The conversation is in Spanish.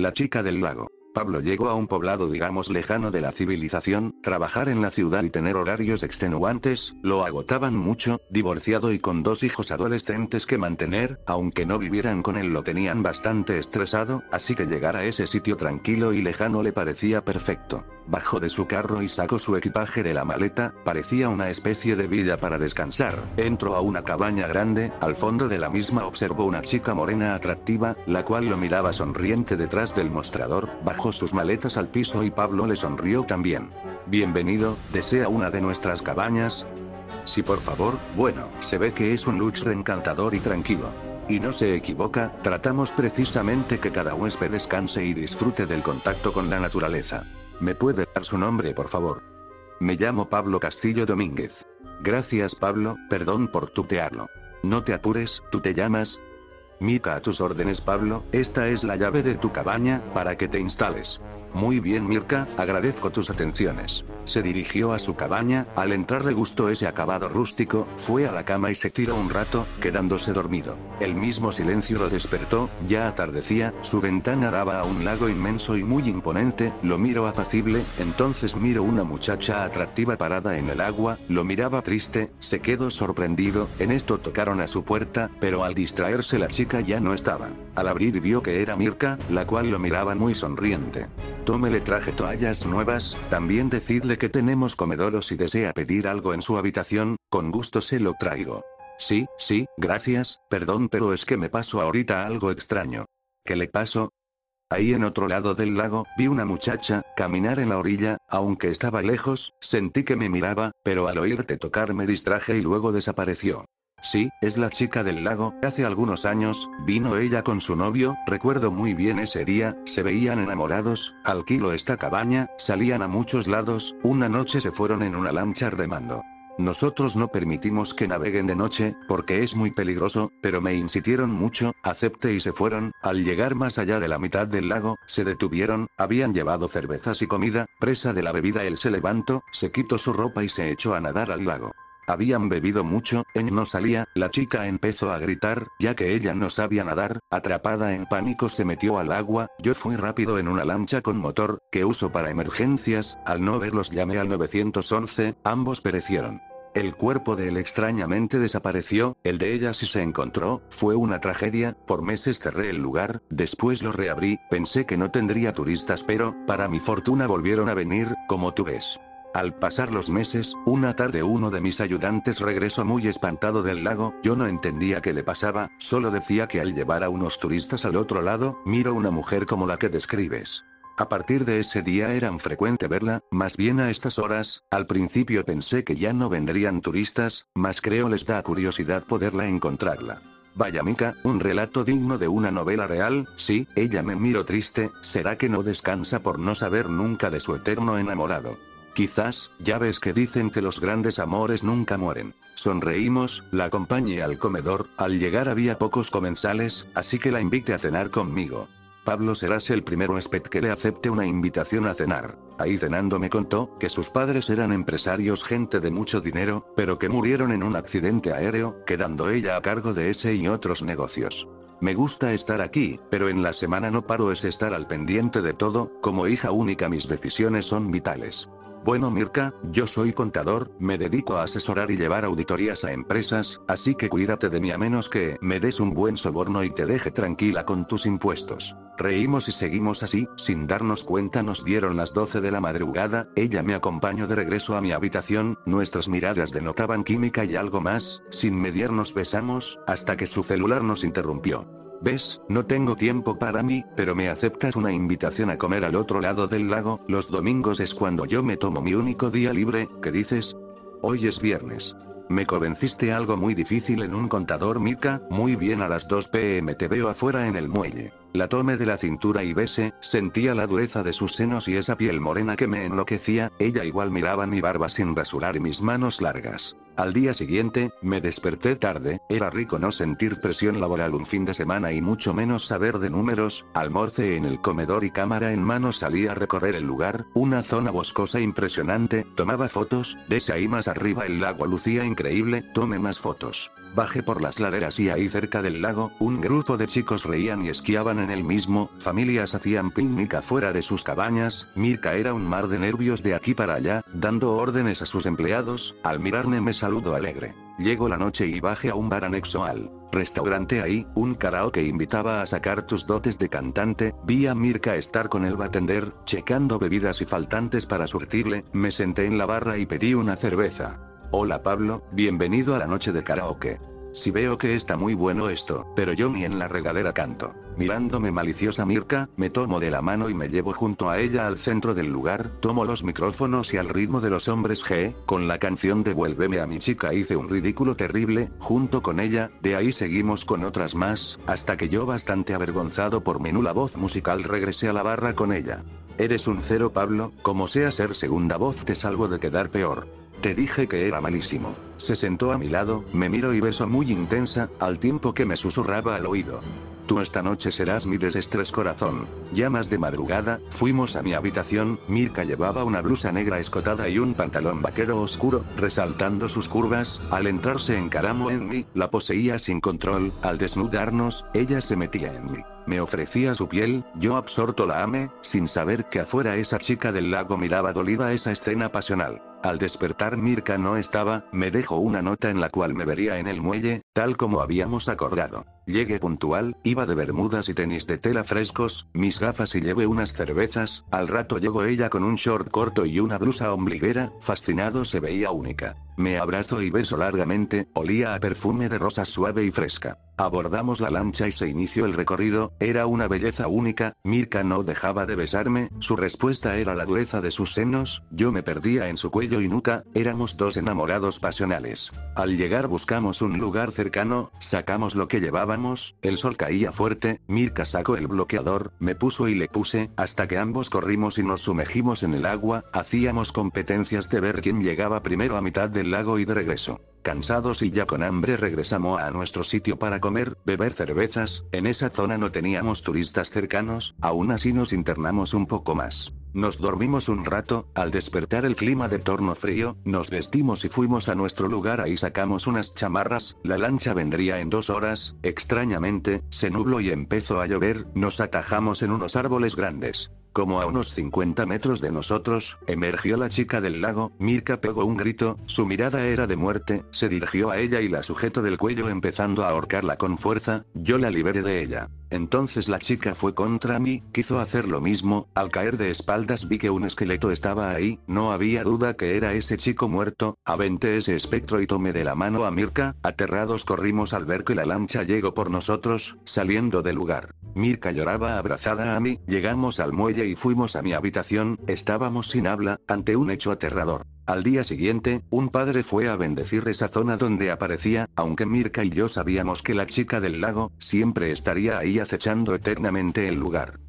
La chica del lago. Pablo llegó a un poblado digamos lejano de la civilización, trabajar en la ciudad y tener horarios extenuantes, lo agotaban mucho, divorciado y con dos hijos adolescentes que mantener, aunque no vivieran con él lo tenían bastante estresado, así que llegar a ese sitio tranquilo y lejano le parecía perfecto. Bajó de su carro y sacó su equipaje de la maleta, parecía una especie de villa para descansar. Entró a una cabaña grande, al fondo de la misma observó una chica morena atractiva, la cual lo miraba sonriente detrás del mostrador, sus maletas al piso y Pablo le sonrió también. Bienvenido, ¿desea una de nuestras cabañas? Sí, por favor, bueno, se ve que es un luxre encantador y tranquilo. Y no se equivoca, tratamos precisamente que cada huésped descanse y disfrute del contacto con la naturaleza. ¿Me puede dar su nombre, por favor? Me llamo Pablo Castillo Domínguez. Gracias, Pablo, perdón por tutearlo. No te apures, tú te llamas. Mica a tus órdenes, Pablo, esta es la llave de tu cabaña, para que te instales. Muy bien Mirka, agradezco tus atenciones. Se dirigió a su cabaña, al entrar le gustó ese acabado rústico, fue a la cama y se tiró un rato, quedándose dormido. El mismo silencio lo despertó, ya atardecía, su ventana daba a un lago inmenso y muy imponente, lo miro apacible, entonces miro una muchacha atractiva parada en el agua, lo miraba triste, se quedó sorprendido, en esto tocaron a su puerta, pero al distraerse la chica ya no estaba. Al abrir vio que era Mirka, la cual lo miraba muy sonriente. Tome le traje toallas nuevas, también decidle que tenemos comedor o si desea pedir algo en su habitación, con gusto se lo traigo. Sí, sí, gracias, perdón pero es que me pasó ahorita algo extraño. ¿Qué le pasó? Ahí en otro lado del lago, vi una muchacha, caminar en la orilla, aunque estaba lejos, sentí que me miraba, pero al oírte tocar me distraje y luego desapareció. Sí, es la chica del lago, hace algunos años, vino ella con su novio, recuerdo muy bien ese día, se veían enamorados, alquilo esta cabaña, salían a muchos lados, una noche se fueron en una lancha remando. Nosotros no permitimos que naveguen de noche, porque es muy peligroso, pero me insistieron mucho, acepté y se fueron, al llegar más allá de la mitad del lago, se detuvieron, habían llevado cervezas y comida, presa de la bebida él se levantó, se quitó su ropa y se echó a nadar al lago. Habían bebido mucho, en no salía, la chica empezó a gritar, ya que ella no sabía nadar, atrapada en pánico se metió al agua, yo fui rápido en una lancha con motor, que uso para emergencias, al no verlos llamé al 911, ambos perecieron. El cuerpo de él extrañamente desapareció, el de ella sí se encontró, fue una tragedia, por meses cerré el lugar, después lo reabrí, pensé que no tendría turistas pero, para mi fortuna volvieron a venir, como tú ves. Al pasar los meses, una tarde uno de mis ayudantes regresó muy espantado del lago, yo no entendía qué le pasaba, solo decía que al llevar a unos turistas al otro lado, miro una mujer como la que describes. A partir de ese día eran frecuente verla, más bien a estas horas, al principio pensé que ya no vendrían turistas, mas creo les da curiosidad poderla encontrarla. Vaya Mika, un relato digno de una novela real, sí, ella me miro triste, será que no descansa por no saber nunca de su eterno enamorado. Quizás, ya ves que dicen que los grandes amores nunca mueren. Sonreímos, la acompañé al comedor, al llegar había pocos comensales, así que la invité a cenar conmigo. Pablo serás el primer huésped que le acepte una invitación a cenar. Ahí cenando me contó que sus padres eran empresarios gente de mucho dinero, pero que murieron en un accidente aéreo, quedando ella a cargo de ese y otros negocios. Me gusta estar aquí, pero en la semana no paro es estar al pendiente de todo, como hija única mis decisiones son vitales. Bueno Mirka, yo soy contador, me dedico a asesorar y llevar auditorías a empresas, así que cuídate de mí a menos que me des un buen soborno y te deje tranquila con tus impuestos. Reímos y seguimos así, sin darnos cuenta nos dieron las 12 de la madrugada, ella me acompañó de regreso a mi habitación, nuestras miradas denotaban química y algo más, sin mediar nos besamos, hasta que su celular nos interrumpió. ¿Ves? No tengo tiempo para mí, pero me aceptas una invitación a comer al otro lado del lago, los domingos es cuando yo me tomo mi único día libre, ¿qué dices? Hoy es viernes. Me convenciste algo muy difícil en un contador Mika, muy bien a las 2 pm te veo afuera en el muelle. La tomé de la cintura y besé, sentía la dureza de sus senos y esa piel morena que me enloquecía, ella igual miraba mi barba sin rasurar y mis manos largas. Al día siguiente, me desperté tarde, era rico no sentir presión laboral un fin de semana y mucho menos saber de números, almorcé en el comedor y cámara en mano salí a recorrer el lugar, una zona boscosa impresionante, tomaba fotos, desde ahí más arriba el lago lucía increíble, tomé más fotos. Bajé por las laderas y ahí cerca del lago, un grupo de chicos reían y esquiaban en el mismo, familias hacían picnic afuera de sus cabañas, Mirka era un mar de nervios de aquí para allá, dando órdenes a sus empleados, al mirarme me saludo alegre. Llegó la noche y bajé a un bar anexo al restaurante ahí, un karaoke invitaba a sacar tus dotes de cantante, vi a Mirka estar con el batender, checando bebidas y faltantes para surtirle, me senté en la barra y pedí una cerveza. Hola Pablo, bienvenido a la noche de karaoke. Si veo que está muy bueno esto, pero yo ni en la regadera canto. Mirándome maliciosa Mirka, me tomo de la mano y me llevo junto a ella al centro del lugar, tomo los micrófonos y al ritmo de los hombres G, con la canción Devuélveme a mi chica hice un ridículo terrible, junto con ella, de ahí seguimos con otras más, hasta que yo bastante avergonzado por mi nula voz musical regresé a la barra con ella. Eres un cero Pablo, como sea ser segunda voz te salvo de quedar peor. Te dije que era malísimo. Se sentó a mi lado, me miró y besó muy intensa, al tiempo que me susurraba al oído. Tú esta noche serás mi desestrés corazón. Ya más de madrugada, fuimos a mi habitación, Mirka llevaba una blusa negra escotada y un pantalón vaquero oscuro, resaltando sus curvas, al entrarse encaramó en mí, la poseía sin control, al desnudarnos, ella se metía en mí. Me ofrecía su piel, yo absorto la amé, sin saber que afuera esa chica del lago miraba dolida esa escena pasional. Al despertar Mirka no estaba, me dejó una nota en la cual me vería en el muelle, tal como habíamos acordado. Llegué puntual, iba de bermudas y tenis de tela frescos, mis gafas y llevé unas cervezas, al rato llegó ella con un short corto y una blusa ombliguera, fascinado se veía única. Me abrazo y beso largamente, olía a perfume de rosa suave y fresca. Abordamos la lancha y se inició el recorrido, era una belleza única, Mirka no dejaba de besarme, su respuesta era la dureza de sus senos, yo me perdía en su cuello y nuca, éramos dos enamorados pasionales. Al llegar buscamos un lugar cercano, sacamos lo que llevábamos, el sol caía fuerte, Mirka sacó el bloqueador, me puso y le puse, hasta que ambos corrimos y nos sumergimos en el agua, hacíamos competencias de ver quién llegaba primero a mitad del lago y de regreso. Cansados y ya con hambre regresamos a nuestro sitio para comer, beber cervezas, en esa zona no teníamos turistas cercanos, aún así nos internamos un poco más. Nos dormimos un rato, al despertar el clima de torno frío, nos vestimos y fuimos a nuestro lugar ahí sacamos unas chamarras, la lancha vendría en dos horas, extrañamente, se nubló y empezó a llover, nos atajamos en unos árboles grandes. Como a unos 50 metros de nosotros, emergió la chica del lago, Mirka pegó un grito, su mirada era de muerte, se dirigió a ella y la sujetó del cuello empezando a ahorcarla con fuerza, yo la liberé de ella. Entonces la chica fue contra mí, quiso hacer lo mismo, al caer de espaldas vi que un esqueleto estaba ahí, no había duda que era ese chico muerto, aventé ese espectro y tomé de la mano a Mirka, aterrados corrimos al ver que la lancha llegó por nosotros, saliendo del lugar. Mirka lloraba abrazada a mí, llegamos al muelle y fuimos a mi habitación, estábamos sin habla, ante un hecho aterrador. Al día siguiente, un padre fue a bendecir esa zona donde aparecía, aunque Mirka y yo sabíamos que la chica del lago, siempre estaría ahí acechando eternamente el lugar.